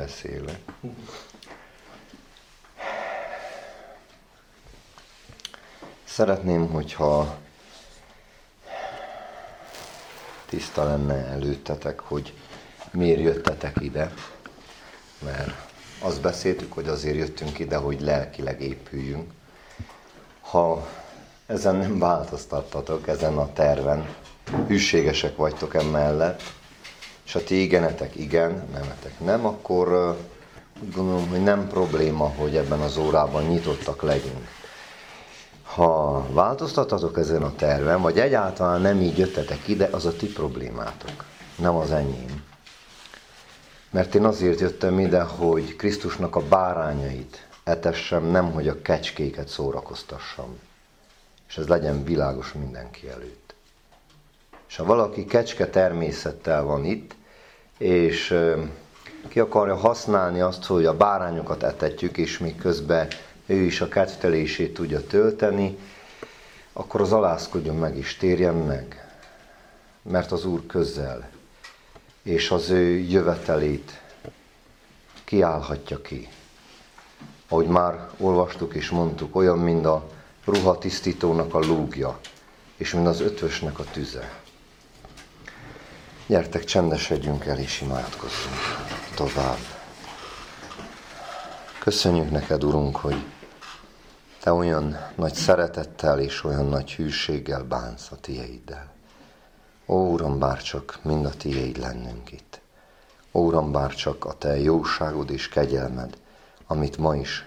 beszélek. Szeretném, hogyha tiszta lenne előttetek, hogy miért jöttetek ide, mert azt beszéltük, hogy azért jöttünk ide, hogy lelkileg épüljünk. Ha ezen nem változtattatok, ezen a terven, hűségesek vagytok emellett, és a ti igenetek igen, nemetek nem, akkor úgy gondolom, hogy nem probléma, hogy ebben az órában nyitottak legyünk. Ha változtatatok ezen a terven, vagy egyáltalán nem így jöttetek ide, az a ti problémátok, nem az enyém. Mert én azért jöttem ide, hogy Krisztusnak a bárányait etessem, nem hogy a kecskéket szórakoztassam. És ez legyen világos mindenki előtt. És ha valaki kecske természettel van itt, és ki akarja használni azt, hogy a bárányokat etetjük, és még közben ő is a kedvtelését tudja tölteni, akkor az alászkodjon meg is, térjen meg, mert az Úr közel, és az ő jövetelét kiállhatja ki. Ahogy már olvastuk és mondtuk, olyan, mint a ruhatisztítónak a lúgja, és mint az ötvösnek a tüze. Gyertek, csendesedjünk el és imádkozzunk tovább. Köszönjük neked, Urunk, hogy te olyan nagy szeretettel és olyan nagy hűséggel bánsz a tiéiddel. Ó, Uram, bár csak mind a tiéd lennünk itt. Ó, Uram, bár csak a te jóságod és kegyelmed, amit ma is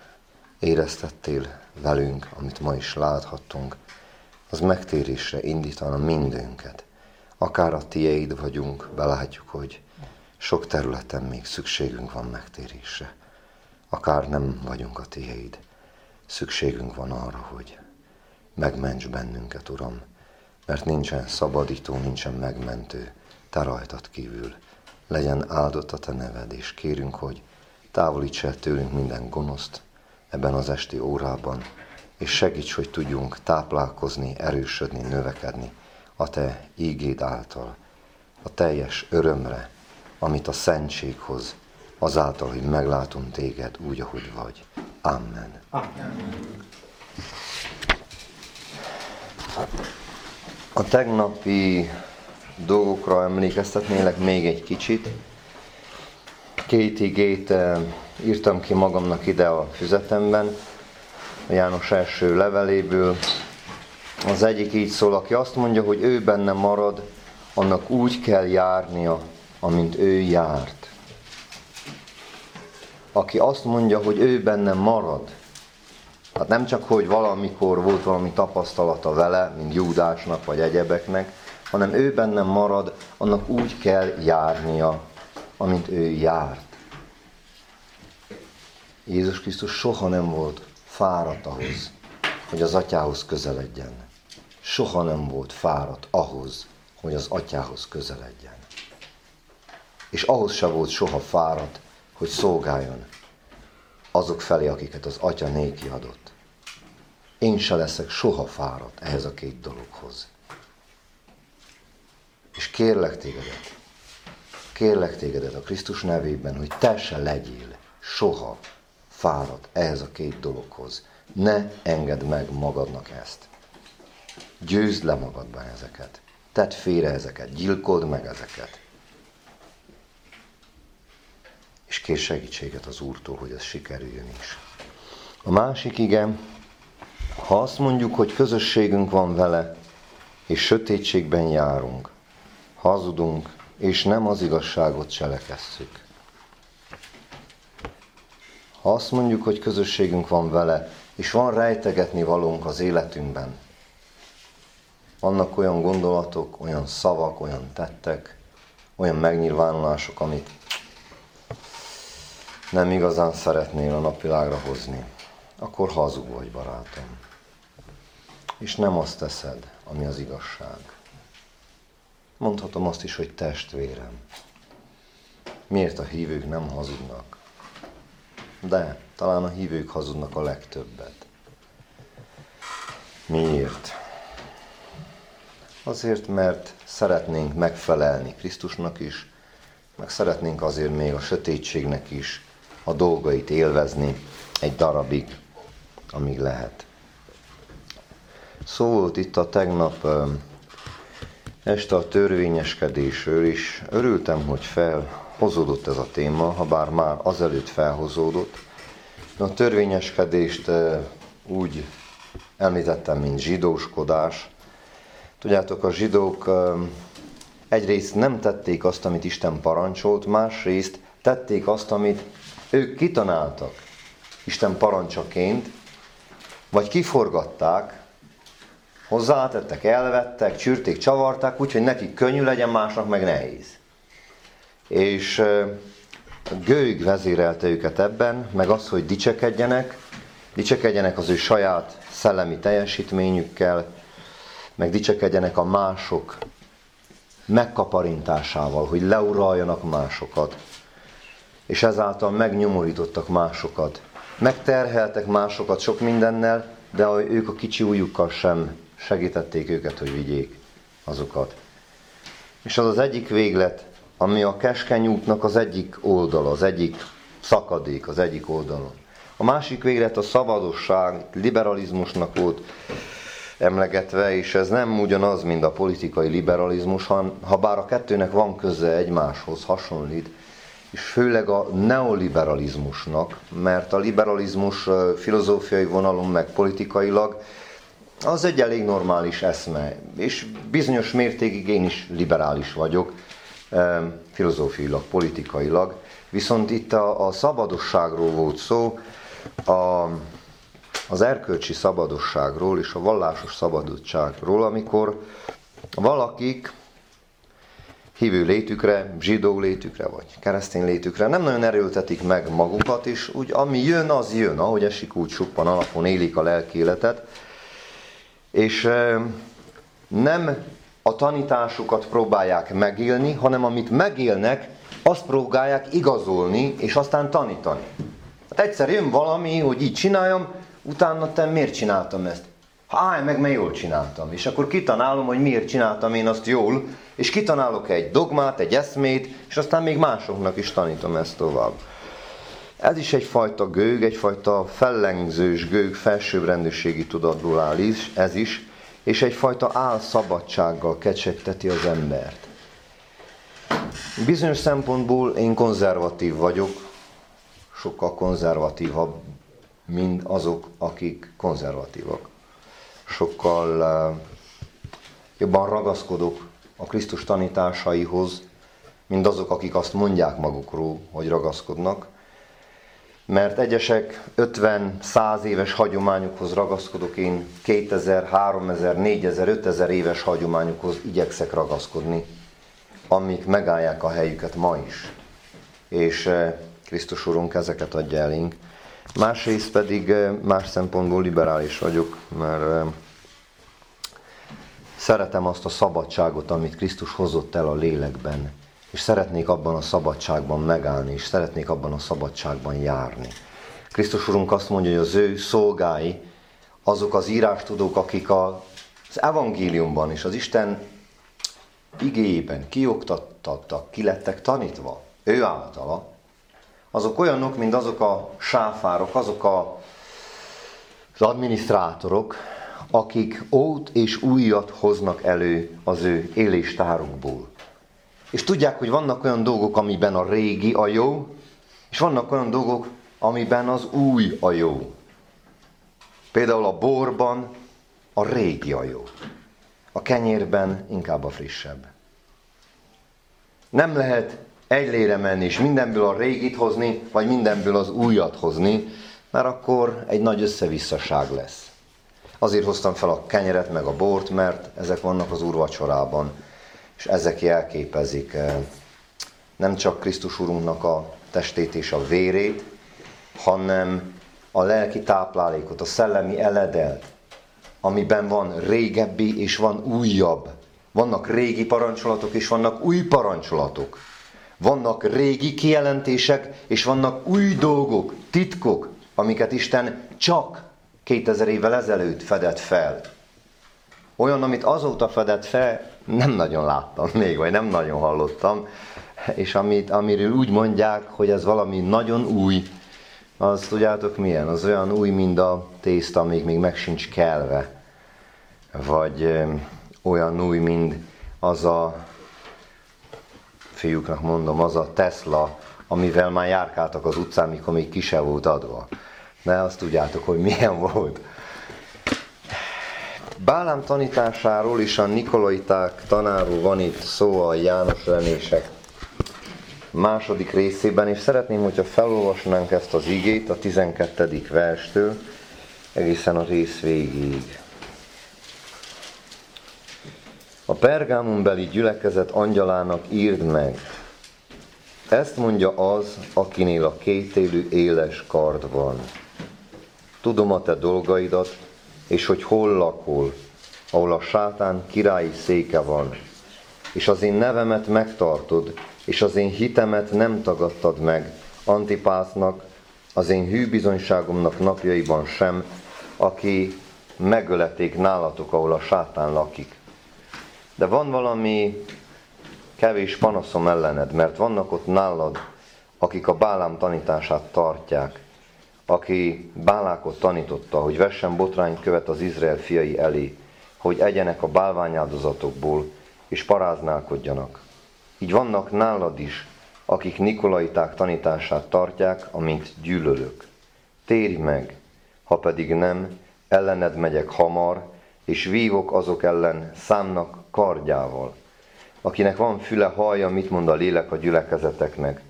éreztettél velünk, amit ma is láthattunk, az megtérésre indítana mindünket. Akár a tiéd vagyunk, belátjuk, hogy sok területen még szükségünk van megtérésre. Akár nem vagyunk a tiéd szükségünk van arra, hogy megments bennünket, Uram, mert nincsen szabadító, nincsen megmentő, Te rajtad kívül. Legyen áldott a Te neved, és kérünk, hogy távolíts el tőlünk minden gonoszt ebben az esti órában, és segíts, hogy tudjunk táplálkozni, erősödni, növekedni a Te ígéd által, a teljes örömre, amit a szentség azáltal, hogy meglátunk téged úgy, ahogy vagy. Amen. A tegnapi dolgokra emlékeztetnélek még egy kicsit. Két igét eh, írtam ki magamnak ide a füzetemben, a János első leveléből. Az egyik így szól, aki azt mondja, hogy ő benne marad, annak úgy kell járnia, amint ő járt aki azt mondja, hogy ő benne marad, hát nem csak, hogy valamikor volt valami tapasztalata vele, mint Júdásnak vagy egyebeknek, hanem ő bennem marad, annak úgy kell járnia, amint ő járt. Jézus Krisztus soha nem volt fáradt ahhoz, hogy az atyához közeledjen. Soha nem volt fáradt ahhoz, hogy az atyához közeledjen. És ahhoz se volt soha fáradt, hogy szolgáljon azok felé, akiket az Atya néki adott. Én se leszek soha fáradt ehhez a két dologhoz. És kérlek tégedet, kérlek tégedet a Krisztus nevében, hogy te se legyél soha fáradt ehhez a két dologhoz. Ne engedd meg magadnak ezt. Győzd le magadban ezeket. Tedd félre ezeket, gyilkold meg ezeket és kér segítséget az Úrtól, hogy ez sikerüljön is. A másik igen, ha azt mondjuk, hogy közösségünk van vele, és sötétségben járunk, hazudunk, és nem az igazságot cselekesszük. Ha azt mondjuk, hogy közösségünk van vele, és van rejtegetni valónk az életünkben, vannak olyan gondolatok, olyan szavak, olyan tettek, olyan megnyilvánulások, amit nem igazán szeretnél a napvilágra hozni, akkor hazug vagy, barátom. És nem azt teszed, ami az igazság. Mondhatom azt is, hogy testvérem. Miért a hívők nem hazudnak? De talán a hívők hazudnak a legtöbbet. Miért? Azért, mert szeretnénk megfelelni Krisztusnak is, meg szeretnénk azért még a sötétségnek is a dolgait élvezni egy darabig, amíg lehet. Szó volt itt a tegnap este a törvényeskedésről is. Örültem, hogy felhozódott ez a téma, ha bár már azelőtt felhozódott. A törvényeskedést úgy említettem, mint zsidóskodás. Tudjátok, a zsidók egyrészt nem tették azt, amit Isten parancsolt, másrészt tették azt, amit ők kitanáltak Isten parancsaként, vagy kiforgatták, hozzátettek, elvettek, csürték, csavarták, úgyhogy nekik könnyű legyen, másnak meg nehéz. És a gőg vezérelte őket ebben, meg az, hogy dicsekedjenek, dicsekedjenek az ő saját szellemi teljesítményükkel, meg dicsekedjenek a mások megkaparintásával, hogy leuraljanak másokat, és ezáltal megnyomorítottak másokat. Megterheltek másokat sok mindennel, de ők a kicsi ujjukkal sem segítették őket, hogy vigyék azokat. És az az egyik véglet, ami a keskeny útnak az egyik oldala, az egyik szakadék, az egyik oldalon. A másik véglet a szabadosság, liberalizmusnak volt emlegetve, és ez nem ugyanaz, mint a politikai liberalizmus, ha bár a kettőnek van köze egymáshoz, hasonlít, és főleg a neoliberalizmusnak, mert a liberalizmus filozófiai vonalon, meg politikailag az egy elég normális eszme, és bizonyos mértékig én is liberális vagyok, filozófiailag, politikailag, viszont itt a, a szabadosságról volt szó, a, az erkölcsi szabadosságról és a vallásos szabadosságról, amikor valakik hívő létükre, zsidó létükre, vagy keresztény létükre nem nagyon erőltetik meg magukat, és úgy ami jön, az jön, ahogy esik, úgy suppan alapon élik a lelki életet, és nem a tanításukat próbálják megélni, hanem amit megélnek, azt próbálják igazolni, és aztán tanítani. Hát egyszer jön valami, hogy így csináljam, utána te miért csináltam ezt? Háj, meg mert jól csináltam. És akkor kitanálom, hogy miért csináltam én azt jól, és kitanálok egy dogmát, egy eszmét, és aztán még másoknak is tanítom ezt tovább. Ez is egyfajta gőg, egyfajta fellengzős gőg, felsőbbrendűségi tudatból áll is, ez is, és egyfajta álszabadsággal kecsegteti az embert. Bizonyos szempontból én konzervatív vagyok, sokkal konzervatívabb, mint azok, akik konzervatívak. Sokkal uh, jobban ragaszkodok a Krisztus tanításaihoz, mint azok, akik azt mondják magukról, hogy ragaszkodnak mert egyesek 50-100 éves hagyományokhoz ragaszkodok, én 2000, 3000, 4000, 5000 éves hagyományokhoz igyekszek ragaszkodni, amik megállják a helyüket ma is. És eh, Krisztus Urunk ezeket adja elénk. Másrészt pedig eh, más szempontból liberális vagyok, mert eh, szeretem azt a szabadságot, amit Krisztus hozott el a lélekben és szeretnék abban a szabadságban megállni, és szeretnék abban a szabadságban járni. Krisztus Urunk azt mondja, hogy az ő szolgái, azok az írástudók, akik az evangéliumban és az Isten igéjében kioktattak, ki lettek tanítva, ő általa, azok olyanok, mint azok a sáfárok, azok a, az adminisztrátorok, akik ót és újat hoznak elő az ő éléstárukból. És tudják, hogy vannak olyan dolgok, amiben a régi a jó, és vannak olyan dolgok, amiben az új a jó. Például a borban a régi a jó. A kenyérben inkább a frissebb. Nem lehet egy lére menni, és mindenből a régit hozni, vagy mindenből az újat hozni, mert akkor egy nagy összevisszaság lesz. Azért hoztam fel a kenyeret meg a bort, mert ezek vannak az úrvacsorában és ezek jelképezik eh, nem csak Krisztus Urunknak a testét és a vérét, hanem a lelki táplálékot, a szellemi eledelt, amiben van régebbi és van újabb. Vannak régi parancsolatok és vannak új parancsolatok. Vannak régi kijelentések és vannak új dolgok, titkok, amiket Isten csak 2000 évvel ezelőtt fedett fel. Olyan, amit azóta fedett fel, nem nagyon láttam még, vagy nem nagyon hallottam. és amit, amiről úgy mondják, hogy ez valami nagyon új, az tudjátok milyen? Az olyan új, mint a tészta, amíg még meg sincs kelve. Vagy ö, olyan új, mint az a fiúknak mondom, az a Tesla, amivel már járkáltak az utcán, mikor még ki se volt adva. De azt tudjátok, hogy milyen volt. Bálám tanításáról és a Nikolaiták tanáról van itt szó a János lenések második részében, és szeretném, hogyha felolvasnánk ezt az igét a 12. verstől egészen a rész végéig. A pergámumbeli gyülekezet angyalának írd meg. Ezt mondja az, akinél a kétélű éles kard van. Tudom a te dolgaidat, és hogy hol lakol, ahol a sátán királyi széke van, és az én nevemet megtartod, és az én hitemet nem tagadtad meg Antipásznak, az én hűbizonyságomnak napjaiban sem, aki megöleték nálatok, ahol a sátán lakik. De van valami kevés panaszom ellened, mert vannak ott nálad, akik a Bálám tanítását tartják, aki Bálákot tanította, hogy vessen botrányt követ az Izrael fiai elé, hogy egyenek a bálványáldozatokból, és paráználkodjanak. Így vannak nálad is, akik Nikolaiták tanítását tartják, amint gyűlölök. Térj meg, ha pedig nem, ellened megyek hamar, és vívok azok ellen számnak kardjával. Akinek van füle, hallja, mit mond a lélek a gyülekezeteknek.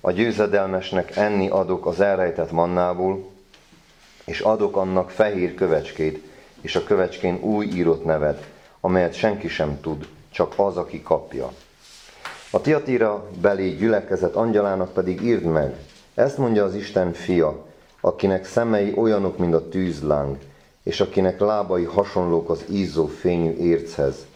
A győzedelmesnek enni adok az elrejtett mannából, és adok annak fehér kövecskét, és a kövecskén új írott nevet, amelyet senki sem tud, csak az, aki kapja. A Tiatira belé gyülekezet angyalának pedig írd meg, ezt mondja az Isten fia, akinek szemei olyanok, mint a tűzláng, és akinek lábai hasonlók az ízó fényű érchez.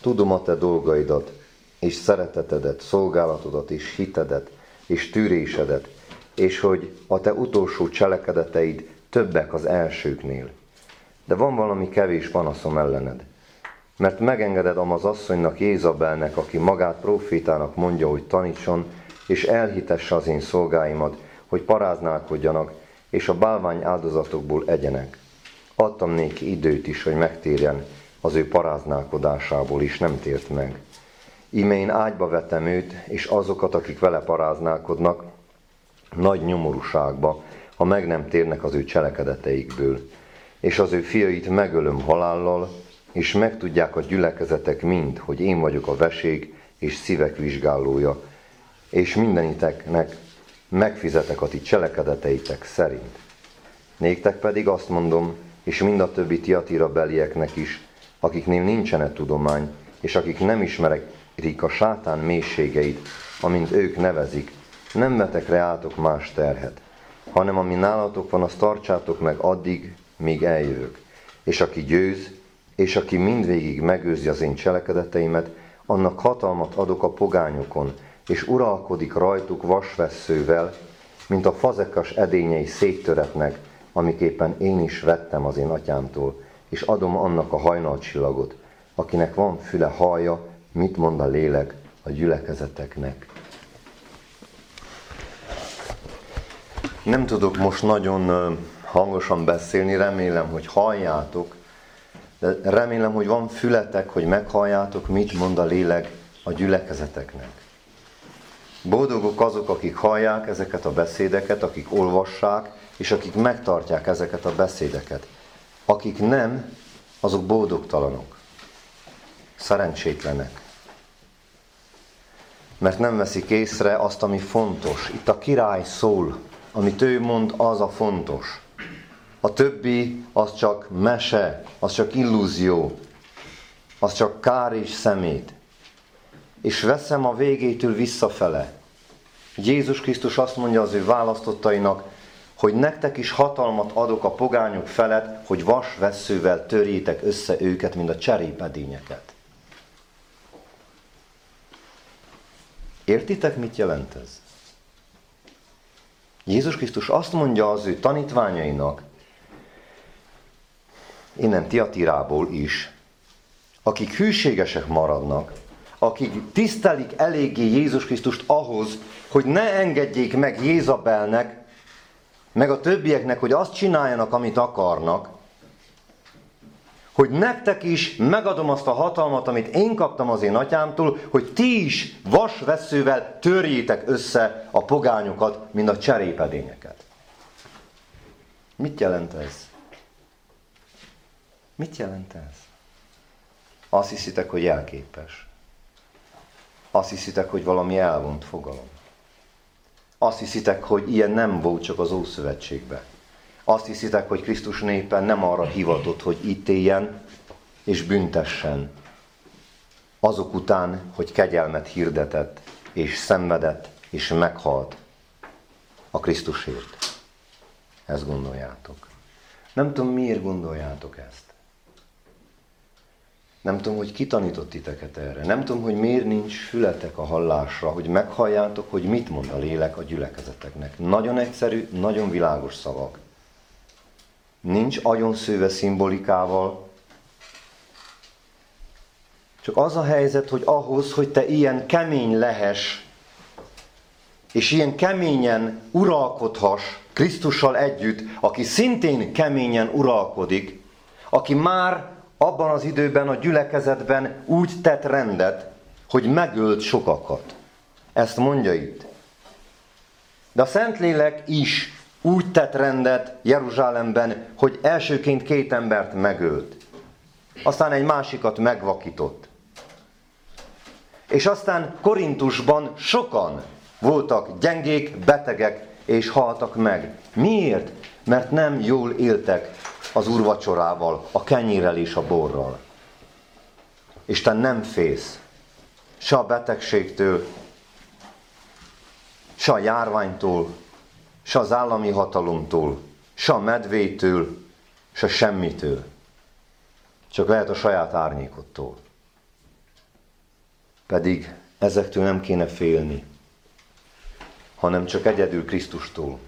Tudom a te dolgaidat, és szeretetedet, szolgálatodat, és hitedet, és tűrésedet, és hogy a te utolsó cselekedeteid többek az elsőknél. De van valami kevés panaszom ellened. Mert megengeded amaz asszonynak, Jézabelnek, aki magát profétának mondja, hogy tanítson, és elhitesse az én szolgáimat, hogy paráználkodjanak, és a bálvány áldozatokból egyenek. Adtam néki időt is, hogy megtérjen az ő paráználkodásából is, nem tért meg. Íme én ágyba vetem őt, és azokat, akik vele paráználkodnak, nagy nyomorúságba, ha meg nem térnek az ő cselekedeteikből. És az ő fiait megölöm halállal, és megtudják a gyülekezetek mind, hogy én vagyok a veség és szívek vizsgálója, és mindeniteknek megfizetek a ti cselekedeteitek szerint. Néktek pedig azt mondom, és mind a többi tiatira belieknek is, akiknél nincsenek tudomány, és akik nem ismerik a sátán mélységeit, amint ők nevezik, nem vetek reátok más terhet, hanem ami nálatok van, azt tartsátok meg addig, míg eljövök. És aki győz, és aki mindvégig megőrzi az én cselekedeteimet, annak hatalmat adok a pogányokon, és uralkodik rajtuk vasvesszővel, mint a fazekas edényei széttöretnek, amiképpen én is vettem az én atyámtól, és adom annak a hajnalcsillagot, akinek van füle haja, mit mond a lélek a gyülekezeteknek. Nem tudok most nagyon hangosan beszélni, remélem, hogy halljátok, de remélem, hogy van fületek, hogy meghalljátok, mit mond a lélek a gyülekezeteknek. Boldogok azok, akik hallják ezeket a beszédeket, akik olvassák, és akik megtartják ezeket a beszédeket. Akik nem, azok boldogtalanok, szerencsétlenek. Mert nem veszik észre azt, ami fontos. Itt a király szól, amit ő mond, az a fontos. A többi az csak mese, az csak illúzió, az csak kár és szemét. És veszem a végétől visszafele. Jézus Krisztus azt mondja az ő választottainak, hogy nektek is hatalmat adok a pogányok felett, hogy vasvesszővel törjétek össze őket, mint a cserépedényeket. Értitek, mit jelent ez? Jézus Krisztus azt mondja az ő tanítványainak, innen Tiatirából is, akik hűségesek maradnak, akik tisztelik eléggé Jézus Krisztust ahhoz, hogy ne engedjék meg Jézabelnek, meg a többieknek, hogy azt csináljanak, amit akarnak, hogy nektek is megadom azt a hatalmat, amit én kaptam az én atyámtól, hogy ti is vasveszővel törjétek össze a pogányokat, mint a cserépedényeket. Mit jelent ez? Mit jelent ez? Azt hiszitek, hogy jelképes. Azt hiszitek, hogy valami elvont fogalom. Azt hiszitek, hogy ilyen nem volt csak az Ószövetségben. Azt hiszitek, hogy Krisztus népen nem arra hivatott, hogy ítéljen és büntessen. Azok után, hogy kegyelmet hirdetett, és szenvedett, és meghalt a Krisztusért. Ezt gondoljátok. Nem tudom, miért gondoljátok ezt. Nem tudom, hogy ki tanított titeket erre. Nem tudom, hogy miért nincs fületek a hallásra, hogy meghalljátok, hogy mit mond a lélek a gyülekezeteknek. Nagyon egyszerű, nagyon világos szavak. Nincs agyon szőve szimbolikával. Csak az a helyzet, hogy ahhoz, hogy te ilyen kemény lehess, és ilyen keményen uralkodhass Krisztussal együtt, aki szintén keményen uralkodik, aki már abban az időben a gyülekezetben úgy tett rendet, hogy megölt sokakat. Ezt mondja itt. De a Szentlélek is úgy tett rendet Jeruzsálemben, hogy elsőként két embert megölt. Aztán egy másikat megvakított. És aztán Korintusban sokan voltak gyengék, betegek, és haltak meg. Miért? Mert nem jól éltek az úrvacsorával, a kenyérrel és a borral. Isten nem fész se a betegségtől, se a járványtól, se az állami hatalomtól, se a medvétől, se semmitől. Csak lehet a saját árnyékottól. Pedig ezektől nem kéne félni, hanem csak egyedül Krisztustól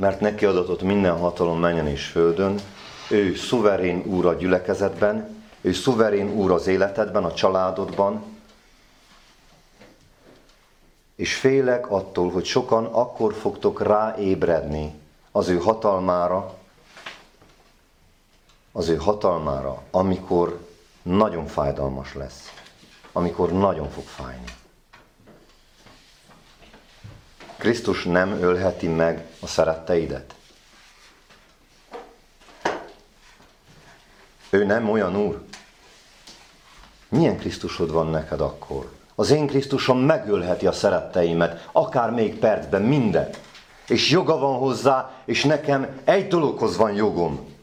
mert neki adatott minden hatalom menjen és földön, ő szuverén úr a gyülekezetben, ő szuverén úr az életedben, a családodban, és félek attól, hogy sokan akkor fogtok ráébredni az ő hatalmára, az ő hatalmára, amikor nagyon fájdalmas lesz, amikor nagyon fog fájni. Krisztus nem ölheti meg a szeretteidet? Ő nem olyan úr? Milyen Krisztusod van neked akkor? Az én Krisztusom megölheti a szeretteimet, akár még percben, mindet. És joga van hozzá, és nekem egy dologhoz van jogom,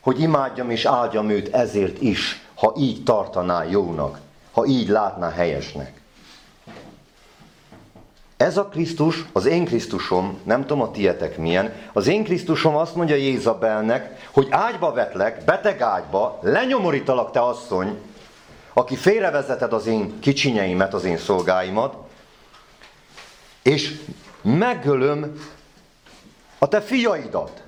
hogy imádjam és áldjam őt ezért is, ha így tartaná jónak, ha így látná helyesnek. Ez a Krisztus, az én Krisztusom, nem tudom a tietek milyen, az én Krisztusom azt mondja Jézabelnek, hogy ágyba vetlek, beteg ágyba, lenyomorítalak te asszony, aki félrevezeted az én kicsinyeimet, az én szolgáimat, és megölöm a te fiaidat.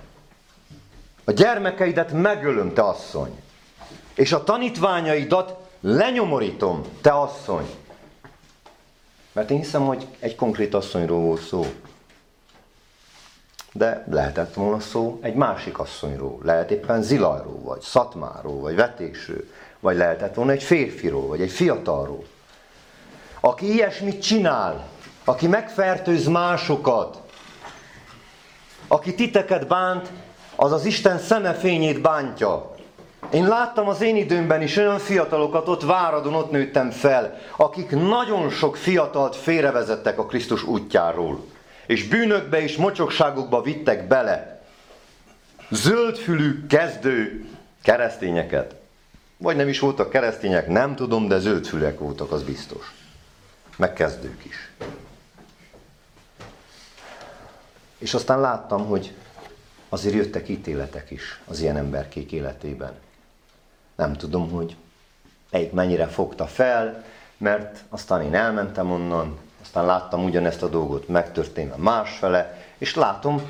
A gyermekeidet megölöm, te asszony. És a tanítványaidat lenyomorítom, te asszony. Mert én hiszem, hogy egy konkrét asszonyról volt szó. De lehetett volna szó egy másik asszonyról. Lehet éppen Zilajról, vagy Szatmáról, vagy Vetésről. Vagy lehetett volna egy férfiról, vagy egy fiatalról. Aki ilyesmit csinál, aki megfertőz másokat, aki titeket bánt, az az Isten szemefényét bántja. Én láttam az én időmben is olyan fiatalokat, ott Váradon, ott nőttem fel, akik nagyon sok fiatalt félrevezettek a Krisztus útjáról. És bűnökbe és mocsokságokba vittek bele. Zöldfülű, kezdő keresztényeket. Vagy nem is voltak keresztények, nem tudom, de zöldfülek voltak, az biztos. Meg kezdők is. És aztán láttam, hogy azért jöttek ítéletek is az ilyen emberkék életében. Nem tudom, hogy melyik mennyire fogta fel, mert aztán én elmentem onnan, aztán láttam ugyanezt a dolgot megtörténve másfele, és látom,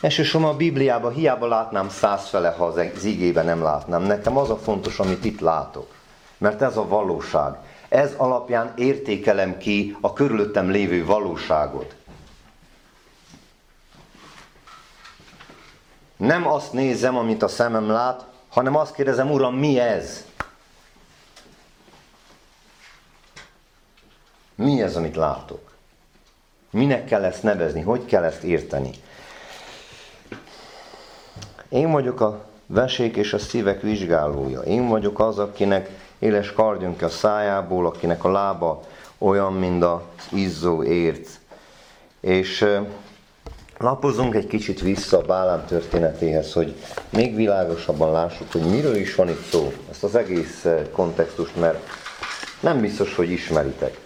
elsősorban a Bibliában hiába látnám százfele, ha az igében nem látnám. Nekem az a fontos, amit itt látok. Mert ez a valóság. Ez alapján értékelem ki a körülöttem lévő valóságot. Nem azt nézem, amit a szemem lát, hanem azt kérdezem, Uram, mi ez? Mi ez, amit látok? Minek kell ezt nevezni? Hogy kell ezt érteni? Én vagyok a vesék és a szívek vizsgálója. Én vagyok az, akinek éles kardjunk a szájából, akinek a lába olyan, mint az izzó érc. És lapozunk egy kicsit vissza a Bálám történetéhez, hogy még világosabban lássuk, hogy miről is van itt szó. Ezt az egész kontextust, mert nem biztos, hogy ismeritek.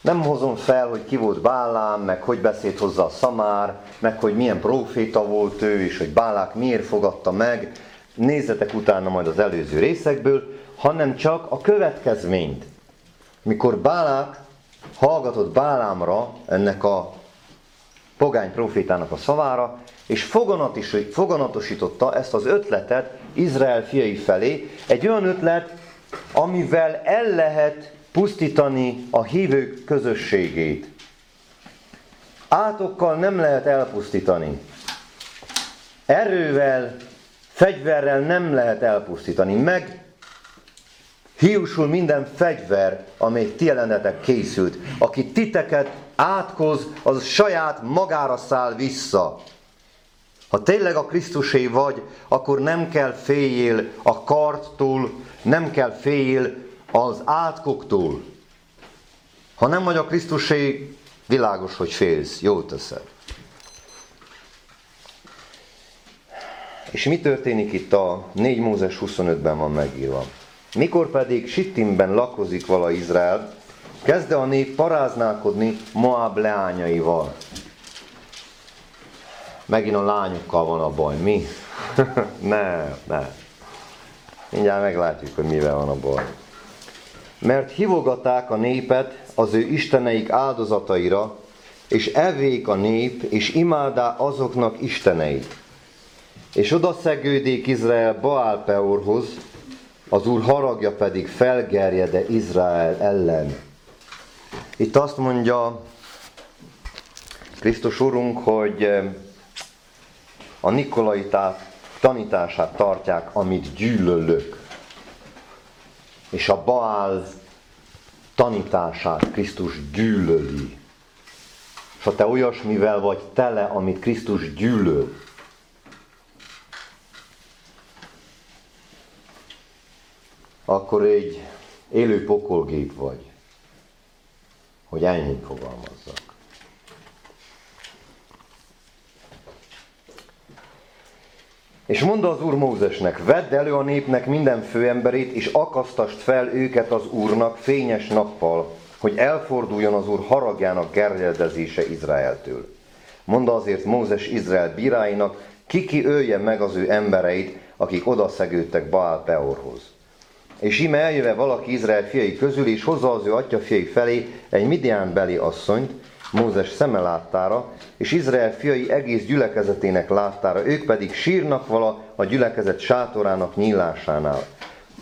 Nem hozom fel, hogy ki volt Bálám, meg hogy beszélt hozzá a Szamár, meg hogy milyen proféta volt ő, és hogy Bálák miért fogadta meg. Nézzetek utána majd az előző részekből, hanem csak a következményt. Mikor Bálák hallgatott Bálámra, ennek a pogány profétának a szavára, és foganatosította ezt az ötletet Izrael fiai felé, egy olyan ötlet, amivel el lehet pusztítani a hívők közösségét. Átokkal nem lehet elpusztítani. Erővel, fegyverrel nem lehet elpusztítani. Meg hiúsul minden fegyver, amely ti ellenetek készült. Aki titeket átkoz, az saját magára száll vissza. Ha tényleg a Krisztusé vagy, akkor nem kell féljél a karttól, nem kell féljél az átkoktól. Ha nem vagy a Krisztusé, világos, hogy félsz, jó teszed. És mi történik itt a 4 Mózes 25-ben van megírva? Mikor pedig Sittimben lakozik vala Izrael, kezdte a nép paráználkodni Moab leányaival. Megint a lányokkal van a baj, mi? ne, ne. Mindjárt meglátjuk, hogy mivel van a baj mert hívogatták a népet az ő isteneik áldozataira, és evék a nép, és imádá azoknak isteneit. És oda szegődik Izrael Baál Peorhoz, az Úr haragja pedig felgerjede Izrael ellen. Itt azt mondja Krisztus Urunk, hogy eh, a Nikolai tanítását tartják, amit gyűlölök és a Baál tanítását Krisztus gyűlöli. És ha te olyasmivel vagy tele, amit Krisztus gyűlöl, akkor egy élő pokolgép vagy, hogy ennyit fogalmazzak. És mondta az Úr Mózesnek, vedd elő a népnek minden főemberét, és akasztast fel őket az Úrnak fényes nappal, hogy elforduljon az Úr haragjának gerjedezése Izraeltől. Mondd azért Mózes Izrael bíráinak, kiki ölje meg az ő embereit, akik odaszegődtek Baál Peorhoz. És ime eljöve valaki Izrael fiai közül, és hozza az ő atya fiai felé egy Midian beli asszonyt, Mózes szeme láttára, és Izrael fiai egész gyülekezetének láttára, ők pedig sírnak vala a gyülekezet sátorának nyílásánál.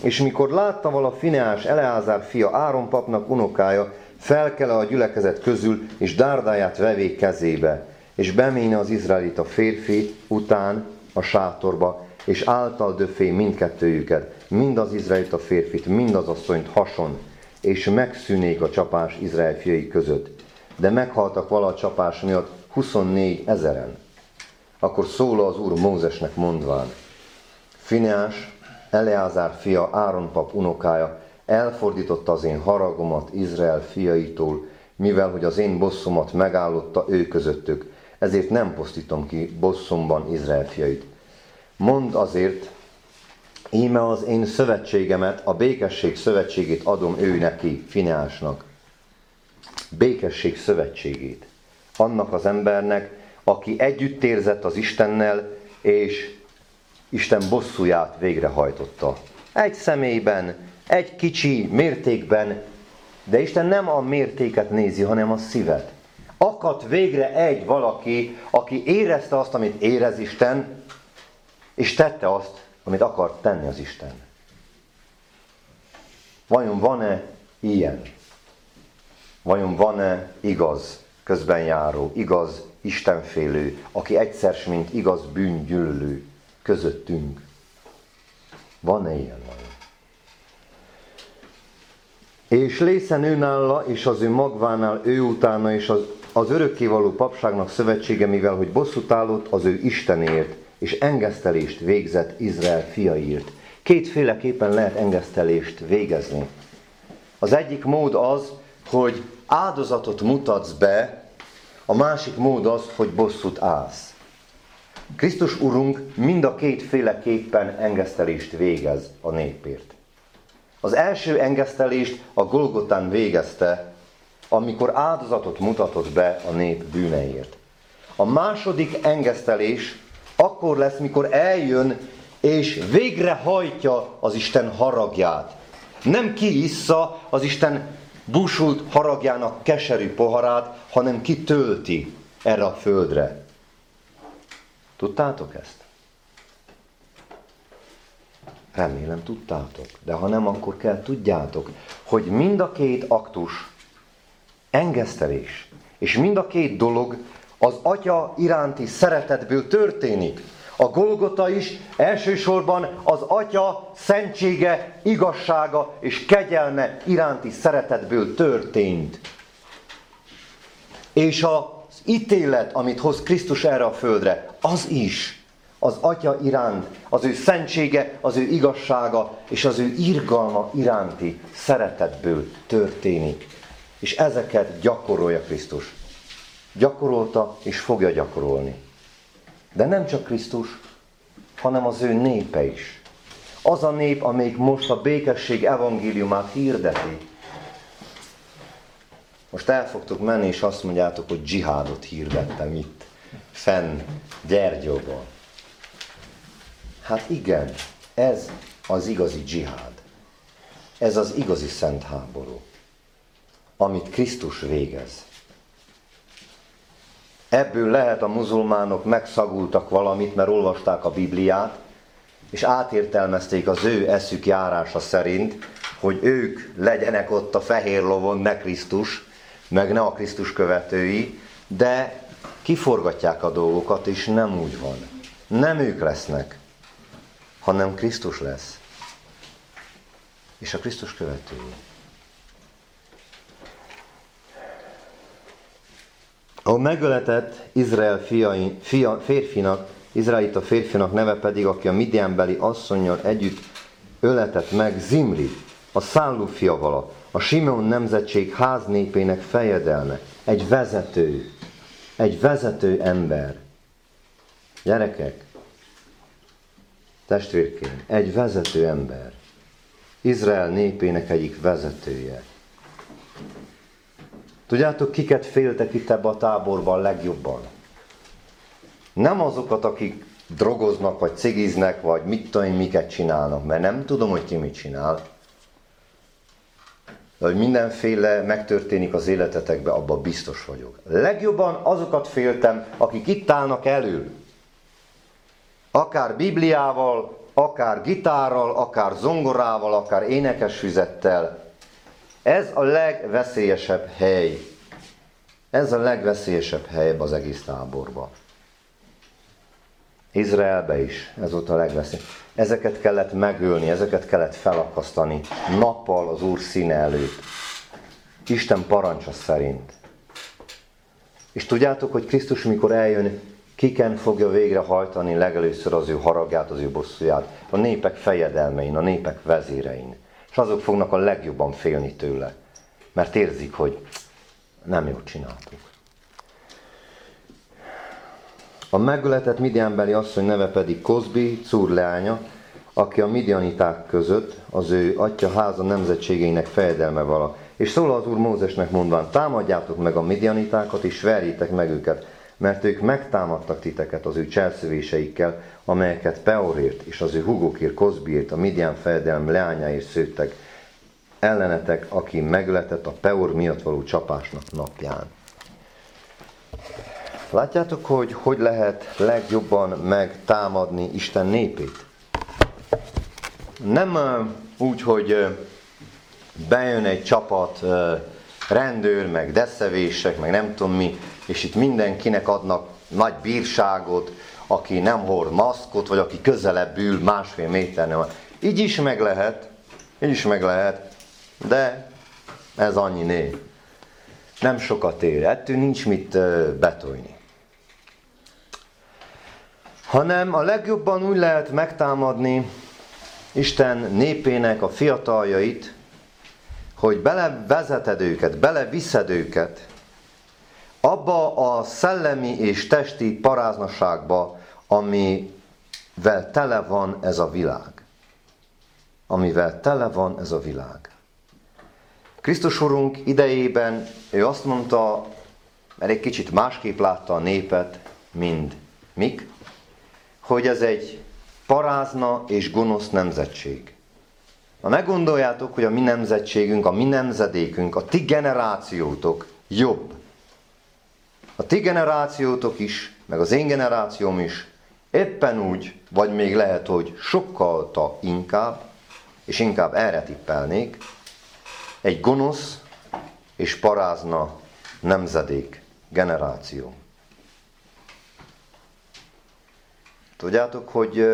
És mikor látta vala Fineás Eleázár fia Áron papnak unokája, felkele a gyülekezet közül, és dárdáját vevé kezébe, és beméne az izraelita férfi után a sátorba, és által döfé mindkettőjüket, mind az izraelita férfit, mind az asszonyt hason, és megszűnék a csapás Izrael fiai között de meghaltak vala a csapás miatt 24 ezeren. Akkor szól az Úr Mózesnek mondván, Fineás, Eleázár fia, Áron pap unokája, elfordította az én haragomat Izrael fiaitól, mivel hogy az én bosszomat megállotta ő közöttük, ezért nem posztítom ki bosszomban Izrael fiait. Mond azért, íme az én szövetségemet, a békesség szövetségét adom ő neki, Fineásnak békesség szövetségét. Annak az embernek, aki együtt érzett az Istennel, és Isten bosszúját végrehajtotta. Egy személyben, egy kicsi mértékben, de Isten nem a mértéket nézi, hanem a szívet. Akadt végre egy valaki, aki érezte azt, amit érez Isten, és tette azt, amit akart tenni az Isten. Vajon van-e ilyen? Vajon van-e igaz közbenjáró, igaz istenfélő, aki egyszer, mint igaz bűngyűlölő közöttünk? Van-e ilyen vajon? És lészen ő nála, és az ő magvánál ő utána, és az, az örökkévaló papságnak szövetsége, mivel hogy bosszút állott az ő Istenért, és engesztelést végzett Izrael fiaiért. Kétféleképpen lehet engesztelést végezni. Az egyik mód az, hogy áldozatot mutatsz be, a másik mód az, hogy bosszút állsz. Krisztus Urunk mind a kétféleképpen engesztelést végez a népért. Az első engesztelést a Golgotán végezte, amikor áldozatot mutatott be a nép bűneiért. A második engesztelés akkor lesz, mikor eljön és végrehajtja az Isten haragját. Nem kiissza az Isten búsult haragjának keserű poharát, hanem kitölti erre a földre. Tudtátok ezt? Remélem tudtátok, de ha nem, akkor kell tudjátok, hogy mind a két aktus engesztelés, és mind a két dolog az Atya iránti szeretetből történik. A Golgota is elsősorban az Atya szentsége, igazsága és kegyelme iránti szeretetből történt. És az ítélet, amit hoz Krisztus erre a földre, az is az Atya iránt, az ő szentsége, az ő igazsága és az ő irgalma iránti szeretetből történik. És ezeket gyakorolja Krisztus. Gyakorolta és fogja gyakorolni. De nem csak Krisztus, hanem az ő népe is. Az a nép, amelyik most a békesség evangéliumát hirdeti. Most el fogtok menni, és azt mondjátok, hogy dzsihádot hirdettem itt, fenn Gyergyóban. Hát igen, ez az igazi dzsihád. Ez az igazi szent háború, amit Krisztus végez. Ebből lehet a muzulmánok megszagultak valamit, mert olvasták a Bibliát, és átértelmezték az ő eszük járása szerint, hogy ők legyenek ott a fehér lovon, ne Krisztus, meg ne a Krisztus követői, de kiforgatják a dolgokat, és nem úgy van. Nem ők lesznek, hanem Krisztus lesz. És a Krisztus követői. A megöletett Izrael fiai, fia, férfinak, Izraelita férfinak neve pedig, aki a Midianbeli asszonynal együtt öletett meg Zimri, a szálló fiavala, a Simeon nemzetség háznépének fejedelme, egy vezető, egy vezető ember. Gyerekek, testvérként, egy vezető ember. Izrael népének egyik vezetője. Tudjátok, kiket féltek itt ebbe a táborban legjobban? Nem azokat, akik drogoznak, vagy cigiznek, vagy mit tudom miket csinálnak, mert nem tudom, hogy ki mit csinál. De hogy mindenféle megtörténik az életetekben, abban biztos vagyok. Legjobban azokat féltem, akik itt állnak elő. Akár Bibliával, akár gitárral, akár zongorával, akár énekesfüzettel, ez a legveszélyesebb hely. Ez a legveszélyesebb hely az egész táborban. Izraelbe is ez volt a legveszélyesebb. Ezeket kellett megölni, ezeket kellett felakasztani nappal az Úr színe előtt. Isten parancsa szerint. És tudjátok, hogy Krisztus, mikor eljön, kiken fogja végrehajtani legelőször az ő haragját, az ő bosszúját? A népek fejedelmein, a népek vezérein. És azok fognak a legjobban félni tőle. Mert érzik, hogy nem jót csináltuk. A megöletett Midianbeli asszony neve pedig Kozbi, Cúr leánya, aki a midianiták között az ő atya háza nemzetségeinek fejedelme vala. És szól az Úr Mózesnek mondván, támadjátok meg a midianitákat, és verjétek meg őket, mert ők megtámadtak titeket az ő cselszövéseikkel, amelyeket Peorért és az ő hugokért, Kozbiért, a Midian fejedelm leányáért szőttek, ellenetek, aki megletett a Peor miatt való csapásnak napján. Látjátok, hogy hogy lehet legjobban megtámadni Isten népét? Nem úgy, hogy bejön egy csapat rendőr, meg deszevések, meg nem tudom mi, és itt mindenkinek adnak nagy bírságot, aki nem hord maszkot, vagy aki közelebb ül másfél méternél. Így is meg lehet, így is meg lehet, de ez annyi né. Nem sokat ér, ettől nincs mit betolni. Hanem a legjobban úgy lehet megtámadni Isten népének a fiataljait, hogy belevezeted őket, beleviszed őket abba a szellemi és testi paráznaságba, amivel tele van ez a világ. Amivel tele van ez a világ. Krisztus Urunk idejében ő azt mondta, mert egy kicsit másképp látta a népet, mint mik, hogy ez egy parázna és gonosz nemzetség. Ha meggondoljátok, hogy a mi nemzetségünk, a mi nemzedékünk, a ti generációtok jobb. A ti generációtok is, meg az én generációm is éppen úgy, vagy még lehet, hogy sokkal inkább, és inkább erre tippelnék, egy gonosz és parázna nemzedék, generáció. Tudjátok, hogy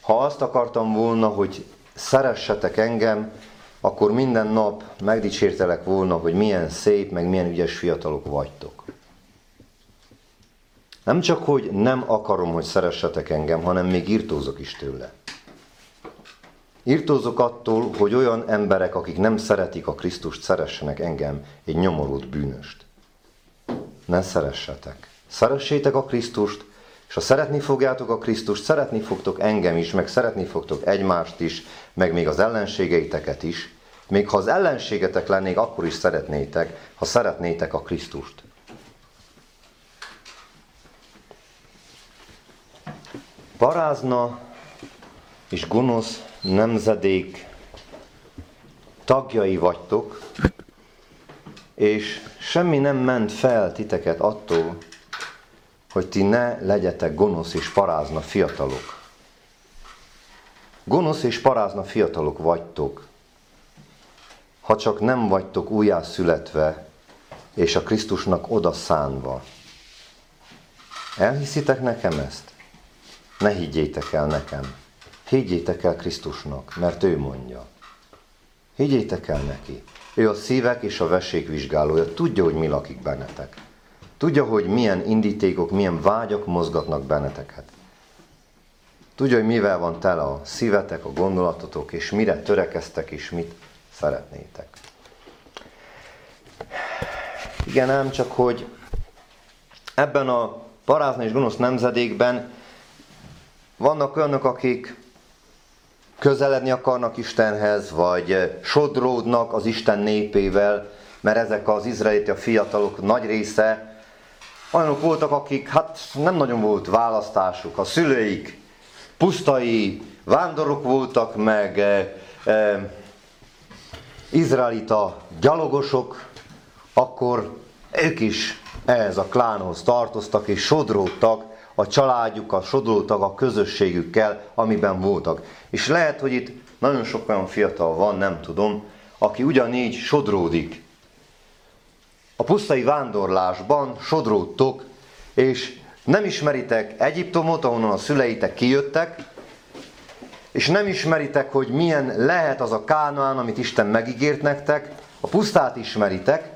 ha azt akartam volna, hogy szeressetek engem, akkor minden nap megdicsértelek volna, hogy milyen szép, meg milyen ügyes fiatalok vagytok. Nem csak, hogy nem akarom, hogy szeressetek engem, hanem még írtózok is tőle. Írtózok attól, hogy olyan emberek, akik nem szeretik a Krisztust, szeressenek engem, egy nyomorult bűnöst. Ne szeressetek. Szeressétek a Krisztust, és ha szeretni fogjátok a Krisztust, szeretni fogtok engem is, meg szeretni fogtok egymást is, meg még az ellenségeiteket is, még ha az ellenségetek lennék, akkor is szeretnétek, ha szeretnétek a Krisztust. Parázna és gonosz nemzedék tagjai vagytok, és semmi nem ment fel titeket attól, hogy ti ne legyetek gonosz és parázna fiatalok. Gonosz és parázna fiatalok vagytok, ha csak nem vagytok újjászületve, és a Krisztusnak oda szánva. Elhiszitek nekem ezt? Ne higgyétek el nekem. Higgyétek el Krisztusnak, mert ő mondja. Higgyétek el neki. Ő a szívek és a vesék vizsgálója. Tudja, hogy mi lakik bennetek. Tudja, hogy milyen indítékok, milyen vágyak mozgatnak benneteket. Tudja, hogy mivel van tele a szívetek, a gondolatotok, és mire törekeztek, és mit szeretnétek. Igen, ám csak, hogy ebben a parázna és gonosz nemzedékben vannak olyanok, akik közeledni akarnak Istenhez, vagy sodródnak az Isten népével, mert ezek az izraeliti fiatalok nagy része olyanok voltak, akik hát nem nagyon volt választásuk. A szüleik pusztai vándorok voltak, meg e, e, izraelita gyalogosok, akkor ők is ehhez a klánhoz tartoztak, és sodródtak a családjukkal, sodródtak a közösségükkel, amiben voltak. És lehet, hogy itt nagyon sok olyan fiatal van, nem tudom, aki ugyanígy sodródik a pusztai vándorlásban sodródtok, és nem ismeritek Egyiptomot, ahonnan a szüleitek kijöttek, és nem ismeritek, hogy milyen lehet az a Kánaán, amit Isten megígért nektek, a pusztát ismeritek,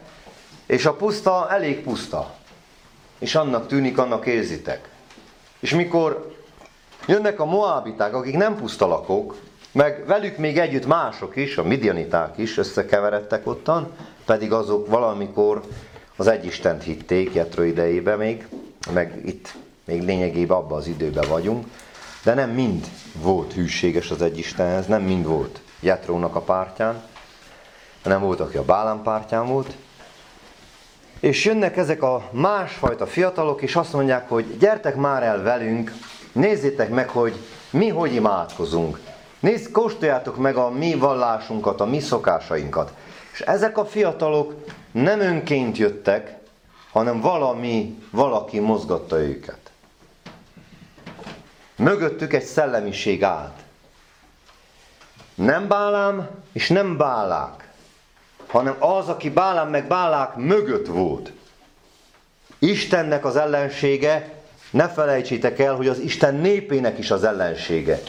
és a puszta elég puszta. És annak tűnik, annak érzitek. És mikor jönnek a moábiták, akik nem puszta lakók, meg velük még együtt mások is, a midianiták is összekeveredtek ottan, pedig azok valamikor az egyistent hitték Jetro idejébe még, meg itt még lényegében abban az időben vagyunk, de nem mind volt hűséges az egyistenhez, nem mind volt Jetrónak a pártján, hanem volt, aki a Bálán pártján volt. És jönnek ezek a másfajta fiatalok, és azt mondják, hogy gyertek már el velünk, nézzétek meg, hogy mi hogy imádkozunk. Nézd, kóstoljátok meg a mi vallásunkat, a mi szokásainkat. És ezek a fiatalok nem önként jöttek, hanem valami, valaki mozgatta őket. Mögöttük egy szellemiség állt. Nem Bálám és nem Bálák, hanem az, aki Bálám meg Bálák mögött volt. Istennek az ellensége, ne felejtsétek el, hogy az Isten népének is az ellensége.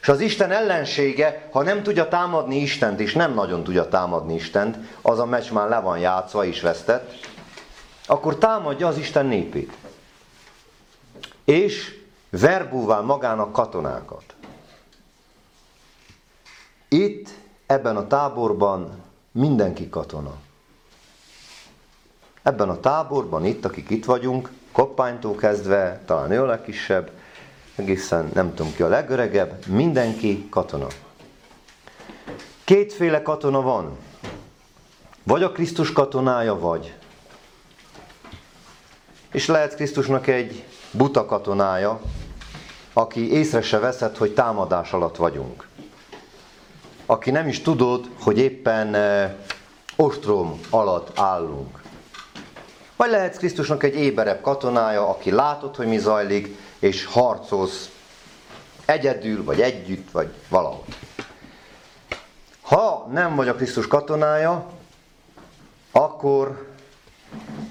És az Isten ellensége, ha nem tudja támadni Istent, és nem nagyon tudja támadni Istent, az a meccs már le van játszva és vesztett, akkor támadja az Isten népét. És verbúvál magának katonákat. Itt, ebben a táborban mindenki katona. Ebben a táborban, itt, akik itt vagyunk, koppánytól kezdve, talán ő a legkisebb, egészen nem tudom ki a legöregebb, mindenki katona. Kétféle katona van. Vagy a Krisztus katonája vagy. És lehet Krisztusnak egy buta katonája, aki észre se veszed, hogy támadás alatt vagyunk. Aki nem is tudod, hogy éppen eh, ostrom alatt állunk. Vagy lehetsz Krisztusnak egy éberebb katonája, aki látod, hogy mi zajlik, és harcolsz egyedül, vagy együtt, vagy valahogy. Ha nem vagy a Krisztus katonája, akkor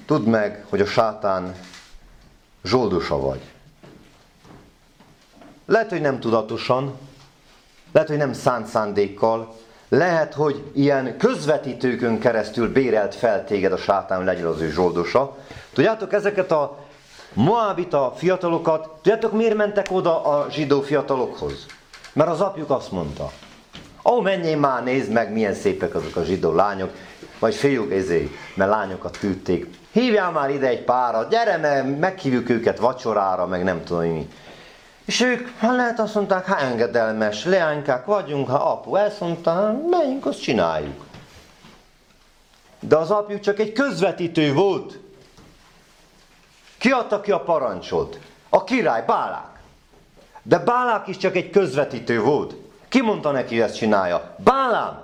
tudd meg, hogy a sátán zsoldosa vagy. Lehet, hogy nem tudatosan, lehet, hogy nem szánt szándékkal, lehet, hogy ilyen közvetítőkön keresztül bérelt fel téged a sátán, hogy legyél az ő zsoldosa. Tudjátok, ezeket a Moabita fiatalokat, tudjátok miért mentek oda a zsidó fiatalokhoz? Mert az apjuk azt mondta, ó, menjél már, nézd meg, milyen szépek azok a zsidó lányok, vagy fiúk ezé, mert lányokat küldték. Hívjál már ide egy párat, gyere, mert meghívjuk őket vacsorára, meg nem tudom mi. És ők, hát lehet azt mondták, ha engedelmes leánykák vagyunk, ha apu ezt mondta, menjünk, azt csináljuk. De az apjuk csak egy közvetítő volt. Ki adta ki a parancsot? A király, Bálák. De Bálák is csak egy közvetítő volt. Ki mondta neki, hogy ezt csinálja? Bálám.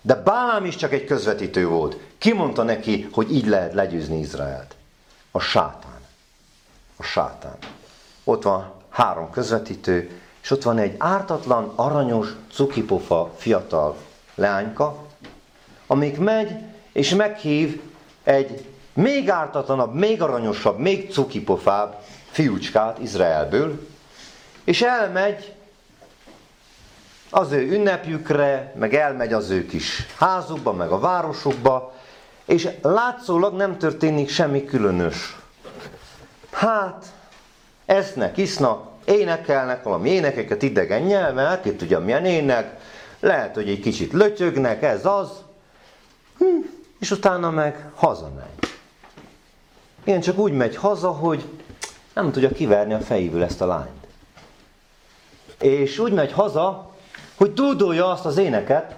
De Bálám is csak egy közvetítő volt. Ki mondta neki, hogy így lehet legyőzni Izraelt? A sátán. A sátán. Ott van három közvetítő, és ott van egy ártatlan, aranyos, cukipofa fiatal leányka, amik megy, és meghív egy még ártatlanabb, még aranyosabb, még cukipofább fiúcskát Izraelből, és elmegy az ő ünnepjükre, meg elmegy az ő kis házukba, meg a városukba, és látszólag nem történik semmi különös. Hát, esznek, isznak, énekelnek valami énekeket idegen nyelven, hát itt ugye milyen ének, lehet, hogy egy kicsit lötyögnek, ez az, hm, és utána meg hazamegy. Igen, csak úgy megy haza, hogy nem tudja kiverni a fejéből ezt a lányt. És úgy megy haza, hogy dúdolja azt az éneket,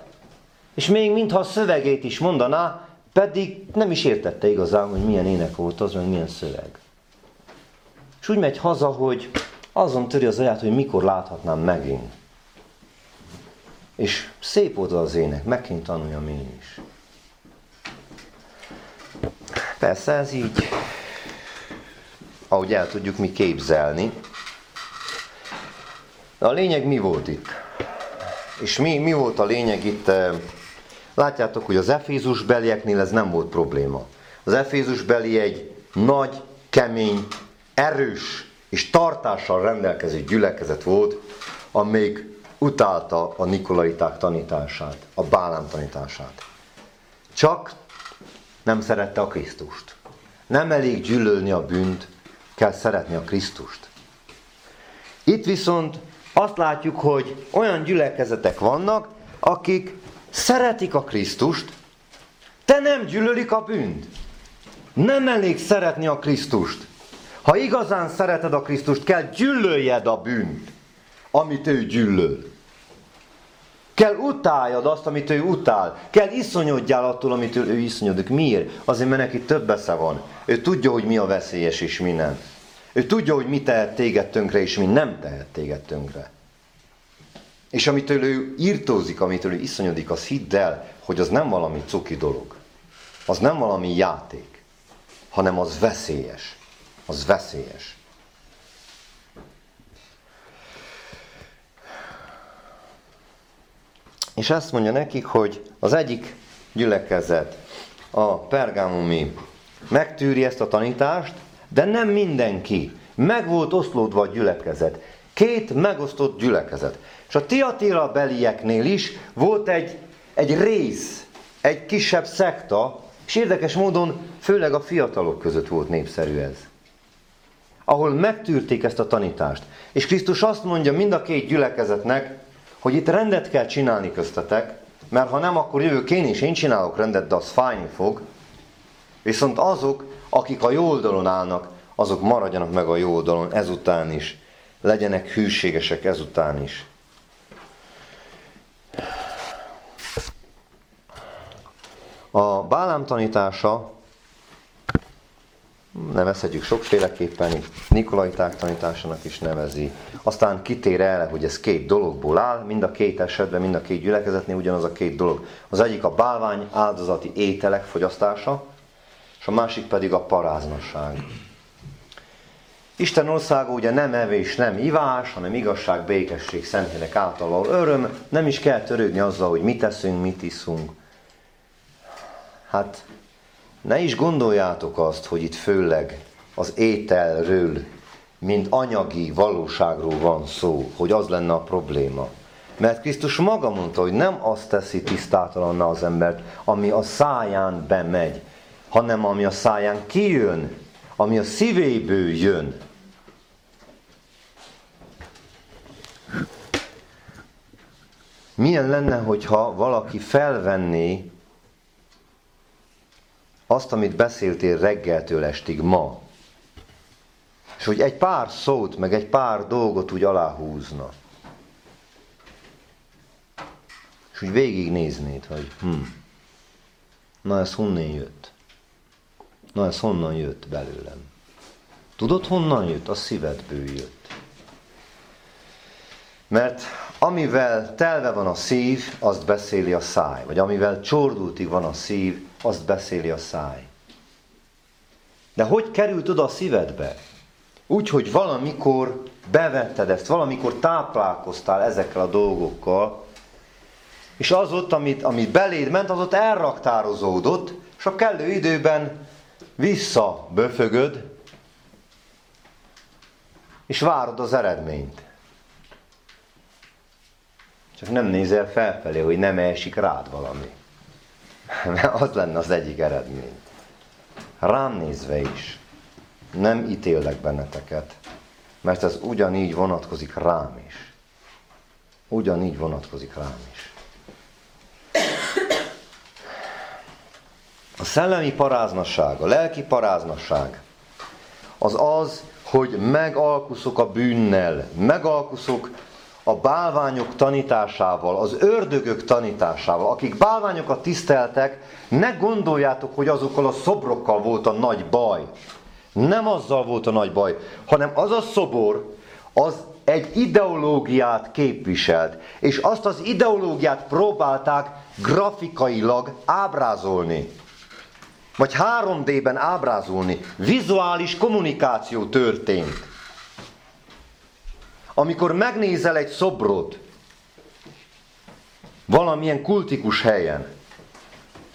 és még mintha a szövegét is mondaná, pedig nem is értette igazán, hogy milyen ének volt az, meg milyen szöveg. És úgy megy haza, hogy azon töri az aját, hogy mikor láthatnám megint. És szép volt az ének, meg kéne tanuljam én is. Persze ez így, ahogy el tudjuk mi képzelni. A lényeg mi volt itt? És mi, mi volt a lényeg itt? Látjátok, hogy az Efézus belieknél ez nem volt probléma. Az Efézus beli egy nagy, kemény, erős és tartással rendelkező gyülekezet volt, amelyik utálta a Nikolaiták tanítását, a Bálám tanítását. Csak nem szerette a Krisztust. Nem elég gyűlölni a bűnt, kell szeretni a Krisztust. Itt viszont azt látjuk, hogy olyan gyülekezetek vannak, akik szeretik a Krisztust, de nem gyűlölik a bűnt. Nem elég szeretni a Krisztust. Ha igazán szereted a Krisztust, kell gyűlöljed a bűnt, amit ő gyűlöl. Kell utáljad azt, amit ő utál. Kell iszonyodjál attól, amit ő iszonyodik. Miért? Azért, mert neki több esze van. Ő tudja, hogy mi a veszélyes és mi nem. Ő tudja, hogy mi tehet téged tönkre, és mi nem tehet téged tönkre. És amitől ő írtózik, amitől ő iszonyodik, az hidd el, hogy az nem valami cuki dolog. Az nem valami játék, hanem az veszélyes az veszélyes. És azt mondja nekik, hogy az egyik gyülekezet, a pergámumi megtűri ezt a tanítást, de nem mindenki. Meg volt oszlódva a gyülekezet. Két megosztott gyülekezet. És a Tiatira belieknél is volt egy, egy rész, egy kisebb szekta, és érdekes módon főleg a fiatalok között volt népszerű ez. Ahol megtűrték ezt a tanítást. És Krisztus azt mondja mind a két gyülekezetnek, hogy itt rendet kell csinálni köztetek, mert ha nem, akkor jövök én is, én csinálok rendet, de az fájni fog. Viszont azok, akik a jó oldalon állnak, azok maradjanak meg a jó oldalon ezután is. Legyenek hűségesek ezután is. A Bálám tanítása nevezhetjük sokféleképpen, Nikolaiták tanításának is nevezi. Aztán kitér el, hogy ez két dologból áll, mind a két esetben, mind a két gyülekezetnél ugyanaz a két dolog. Az egyik a bálvány áldozati ételek fogyasztása, és a másik pedig a paráznasság. Isten országa ugye nem evés, nem ivás, hanem igazság, békesség, szentének által öröm. Nem is kell törődni azzal, hogy mit teszünk, mit iszunk. Hát ne is gondoljátok azt, hogy itt főleg az ételről, mint anyagi valóságról van szó, hogy az lenne a probléma. Mert Krisztus maga mondta, hogy nem azt teszi tisztátalanna az embert, ami a száján bemegy, hanem ami a száján kijön, ami a szívéből jön. Milyen lenne, hogyha valaki felvenné azt, amit beszéltél reggeltől estig ma, és hogy egy pár szót, meg egy pár dolgot úgy aláhúzna. És úgy végignéznéd, hogy hm, na ez honnan jött? Na ez honnan jött belőlem? Tudod, honnan jött? A szívedből jött. Mert amivel telve van a szív, azt beszéli a száj. Vagy amivel csordultig van a szív, azt beszéli a száj. De hogy került oda a szívedbe? Úgy, hogy valamikor bevetted ezt, valamikor táplálkoztál ezekkel a dolgokkal, és az ott, amit, amit beléd ment, az ott elraktározódott, és a kellő időben visszaböfögöd, és várod az eredményt. Csak nem nézel felfelé, hogy nem esik rád valami. Mert az lenne az egyik eredmény. Rám nézve is nem ítélek benneteket, mert ez ugyanígy vonatkozik rám is. Ugyanígy vonatkozik rám is. A szellemi paráznasság, a lelki paráznasság az az, hogy megalkuszok a bűnnel, megalkuszok a bálványok tanításával, az ördögök tanításával, akik bálványokat tiszteltek, ne gondoljátok, hogy azokkal a szobrokkal volt a nagy baj. Nem azzal volt a nagy baj, hanem az a szobor, az egy ideológiát képviselt, és azt az ideológiát próbálták grafikailag ábrázolni. Vagy 3D-ben ábrázolni. Vizuális kommunikáció történt. Amikor megnézel egy szobrot valamilyen kultikus helyen,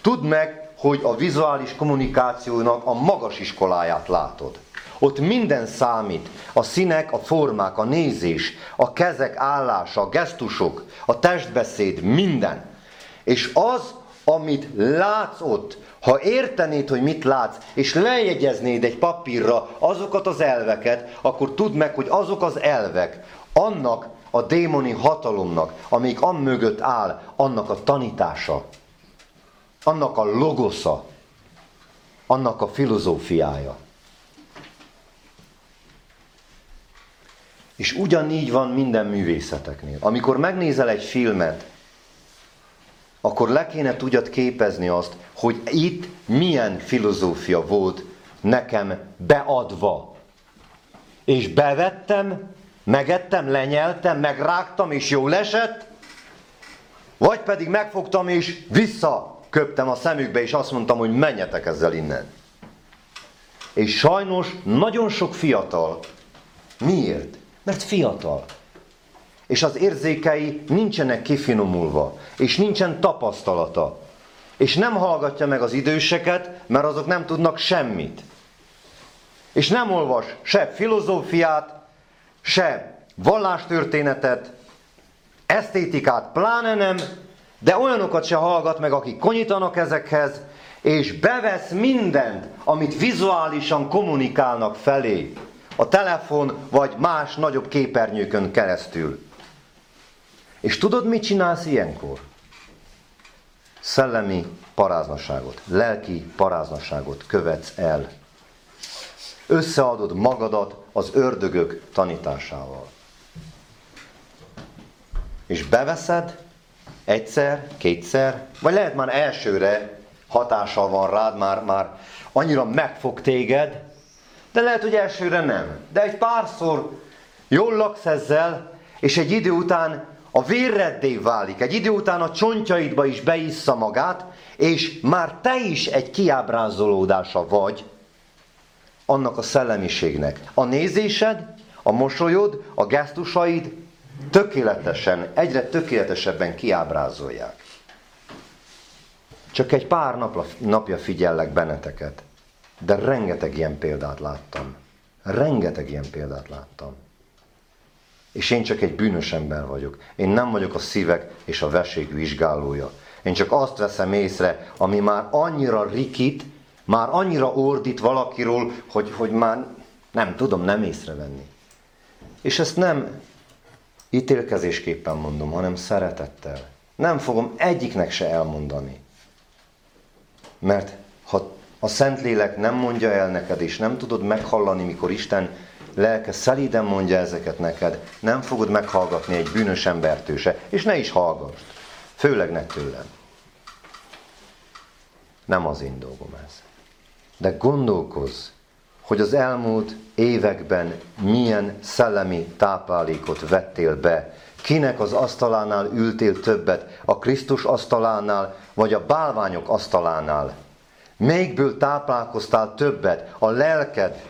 tudd meg, hogy a vizuális kommunikációnak a magas iskoláját látod. Ott minden számít. A színek, a formák, a nézés, a kezek állása, a gesztusok, a testbeszéd, minden. És az, amit látsz ott, ha értenéd, hogy mit látsz, és lejegyeznéd egy papírra azokat az elveket, akkor tudd meg, hogy azok az elvek annak a démoni hatalomnak, amelyik am mögött áll, annak a tanítása, annak a logosza, annak a filozófiája. És ugyanígy van minden művészeteknél. Amikor megnézel egy filmet, akkor le kéne tudjad képezni azt, hogy itt milyen filozófia volt nekem beadva. És bevettem, megettem, lenyeltem, megrágtam, és jól esett, vagy pedig megfogtam, és visszaköptem a szemükbe, és azt mondtam, hogy menjetek ezzel innen. És sajnos nagyon sok fiatal. Miért? Mert fiatal. És az érzékei nincsenek kifinomulva, és nincsen tapasztalata, és nem hallgatja meg az időseket, mert azok nem tudnak semmit. És nem olvas se filozófiát, se vallástörténetet, esztétikát pláne nem, de olyanokat se hallgat meg, akik konyítanak ezekhez, és bevesz mindent, amit vizuálisan kommunikálnak felé, a telefon vagy más nagyobb képernyőkön keresztül. És tudod, mit csinálsz ilyenkor? Szellemi paráznaságot, lelki paráznaságot követsz el. Összeadod magadat az ördögök tanításával. És beveszed egyszer, kétszer, vagy lehet már elsőre hatással van rád, már, már annyira megfog téged, de lehet, hogy elsőre nem. De egy párszor jól laksz ezzel, és egy idő után a vérreddé válik, egy idő után a csontjaidba is beissza magát, és már te is egy kiábrázolódása vagy annak a szellemiségnek. A nézésed, a mosolyod, a gesztusaid tökéletesen, egyre tökéletesebben kiábrázolják. Csak egy pár napla, napja figyellek benneteket, de rengeteg ilyen példát láttam. Rengeteg ilyen példát láttam. És én csak egy bűnös ember vagyok. Én nem vagyok a szívek és a vesék vizsgálója. Én csak azt veszem észre, ami már annyira rikít, már annyira ordít valakiről, hogy, hogy már nem tudom nem észrevenni. És ezt nem ítélkezésképpen mondom, hanem szeretettel. Nem fogom egyiknek se elmondani. Mert ha a Szentlélek nem mondja el neked, és nem tudod meghallani, mikor Isten lelke szelíden mondja ezeket neked, nem fogod meghallgatni egy bűnös embertől se, és ne is hallgass. Főleg ne tőlem. Nem az én dolgom ez. De gondolkozz, hogy az elmúlt években milyen szellemi táplálékot vettél be. Kinek az asztalánál ültél többet, a Krisztus asztalánál, vagy a bálványok asztalánál? Melyikből táplálkoztál többet? A lelked?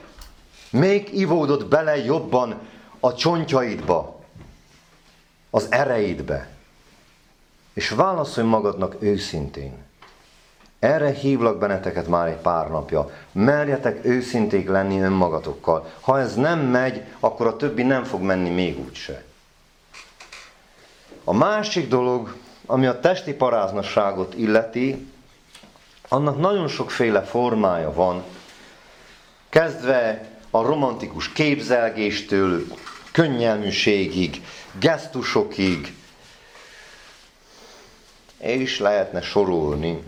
Még ivódott bele jobban a csontjaidba? Az ereidbe? És válaszolj magadnak őszintén. Erre hívlak benneteket már egy pár napja. Merjetek őszinték lenni önmagatokkal. Ha ez nem megy, akkor a többi nem fog menni még úgyse. A másik dolog, ami a testi paráznasságot illeti, annak nagyon sokféle formája van, kezdve a romantikus képzelgéstől, könnyelműségig, gesztusokig, és lehetne sorolni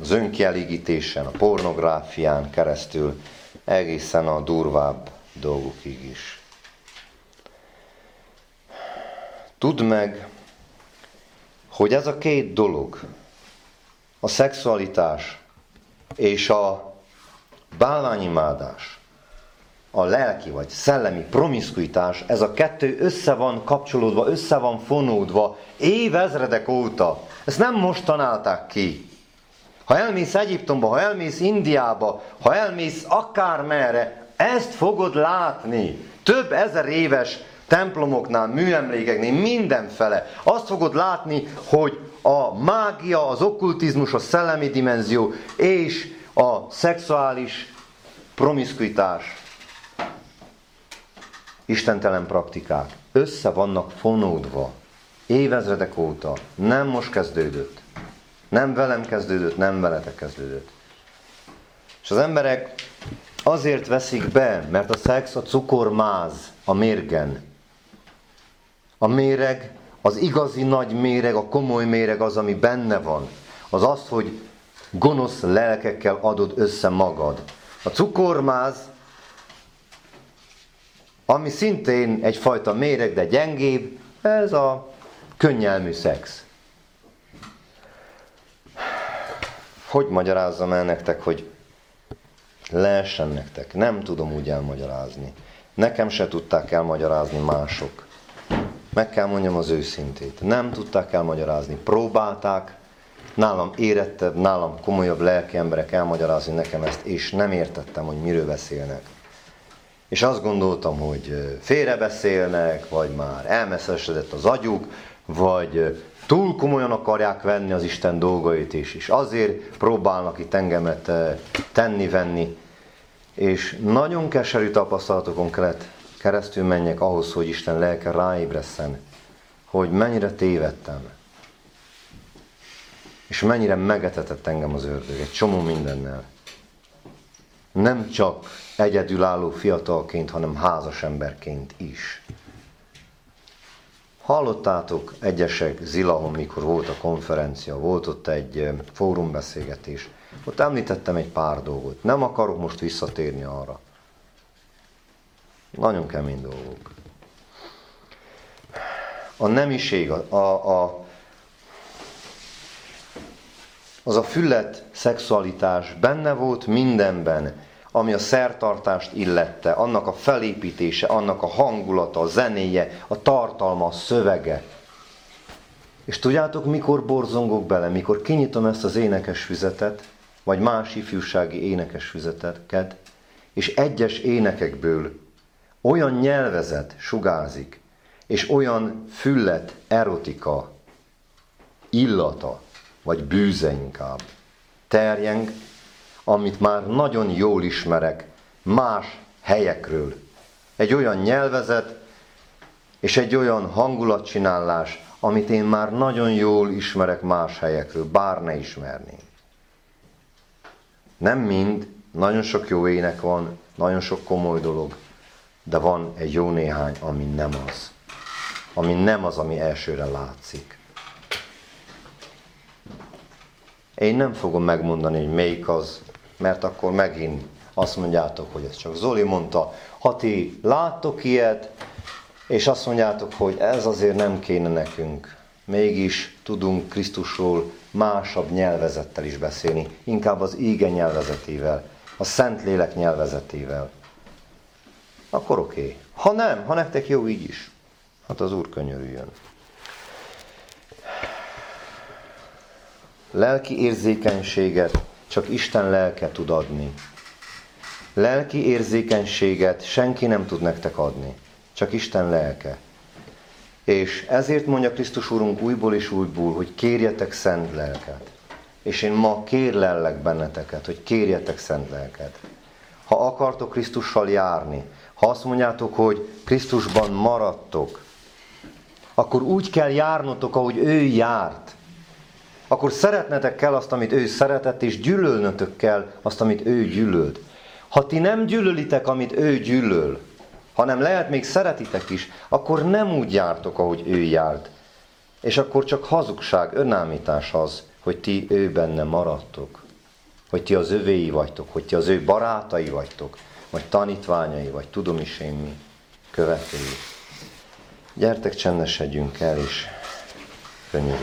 az önkielégítésen, a pornográfián keresztül, egészen a durvább dolgokig is. Tudd meg, hogy ez a két dolog, a szexualitás és a bálványimádás, a lelki vagy szellemi promiszkuitás, ez a kettő össze van kapcsolódva, össze van fonódva évezredek óta. Ezt nem most tanálták ki. Ha elmész Egyiptomba, ha elmész Indiába, ha elmész akármerre, ezt fogod látni. Több ezer éves templomoknál, műemlékeknél, mindenfele. Azt fogod látni, hogy a mágia, az okkultizmus, a szellemi dimenzió és a szexuális promiszkuitás, istentelen praktikák össze vannak fonódva évezredek óta. Nem most kezdődött. Nem velem kezdődött, nem veletek kezdődött. És az emberek azért veszik be, mert a szex a cukormáz a mérgen. A méreg, az igazi nagy méreg, a komoly méreg az, ami benne van. Az az, hogy gonosz lelkekkel adod össze magad. A cukormáz, ami szintén egyfajta méreg, de gyengébb, ez a könnyelmű szex. hogy magyarázzam el nektek, hogy lehessen nektek. Nem tudom úgy elmagyarázni. Nekem se tudták elmagyarázni mások. Meg kell mondjam az őszintét. Nem tudták elmagyarázni. Próbálták, nálam érettebb, nálam komolyabb lelki emberek elmagyarázni nekem ezt, és nem értettem, hogy miről beszélnek. És azt gondoltam, hogy félrebeszélnek, vagy már elmeszesedett az agyuk, vagy túl komolyan akarják venni az Isten dolgait is, és azért próbálnak itt engemet tenni-venni. És nagyon keserű tapasztalatokon kellett keresztül menjek ahhoz, hogy Isten lelke ráébresszen, hogy mennyire tévedtem. És mennyire megetetett engem az ördög egy csomó mindennel. Nem csak egyedülálló fiatalként, hanem házas emberként is. Hallottátok egyesek Zilahon, mikor volt a konferencia, volt ott egy fórumbeszélgetés. Ott említettem egy pár dolgot. Nem akarok most visszatérni arra. Nagyon kemény dolgok. A nemiség, a, a, a, az a füllet szexualitás benne volt mindenben, ami a szertartást illette, annak a felépítése, annak a hangulata, a zenéje, a tartalma, a szövege. És tudjátok, mikor borzongok bele, mikor kinyitom ezt az énekes füzetet, vagy más ifjúsági énekes füzeteket, és egyes énekekből olyan nyelvezet sugázik, és olyan füllet, erotika, illata, vagy bűze inkább terjeng, amit már nagyon jól ismerek más helyekről. Egy olyan nyelvezet és egy olyan hangulatcsinálás, amit én már nagyon jól ismerek más helyekről, bár ne ismerném. Nem mind, nagyon sok jó ének van, nagyon sok komoly dolog, de van egy jó néhány, ami nem az. Ami nem az, ami elsőre látszik. Én nem fogom megmondani, hogy melyik az, mert akkor megint azt mondjátok, hogy ez csak Zoli mondta. Ha ti láttok ilyet, és azt mondjátok, hogy ez azért nem kéne nekünk, mégis tudunk Krisztusról másabb nyelvezettel is beszélni, inkább az íge nyelvezetével, a Szentlélek nyelvezetével, akkor oké. Okay. Ha nem, ha nektek jó így is, hát az Úr könyörüljön. Lelki érzékenységet csak Isten lelke tud adni. Lelki érzékenységet senki nem tud nektek adni, csak Isten lelke. És ezért mondja Krisztus Úrunk újból és újból, hogy kérjetek szent lelket. És én ma kérlellek benneteket, hogy kérjetek szent lelket. Ha akartok Krisztussal járni, ha azt mondjátok, hogy Krisztusban maradtok, akkor úgy kell járnotok, ahogy ő járt akkor szeretnetek kell azt, amit ő szeretett, és gyűlölnötök kell azt, amit ő gyűlölt. Ha ti nem gyűlölitek, amit ő gyűlöl, hanem lehet még szeretitek is, akkor nem úgy jártok, ahogy ő járt. És akkor csak hazugság, önállítás az, hogy ti ő benne maradtok. Hogy ti az övéi vagytok, hogy ti az ő barátai vagytok, vagy tanítványai, vagy tudom is én mi, követői. Gyertek csendesedjünk el, és конец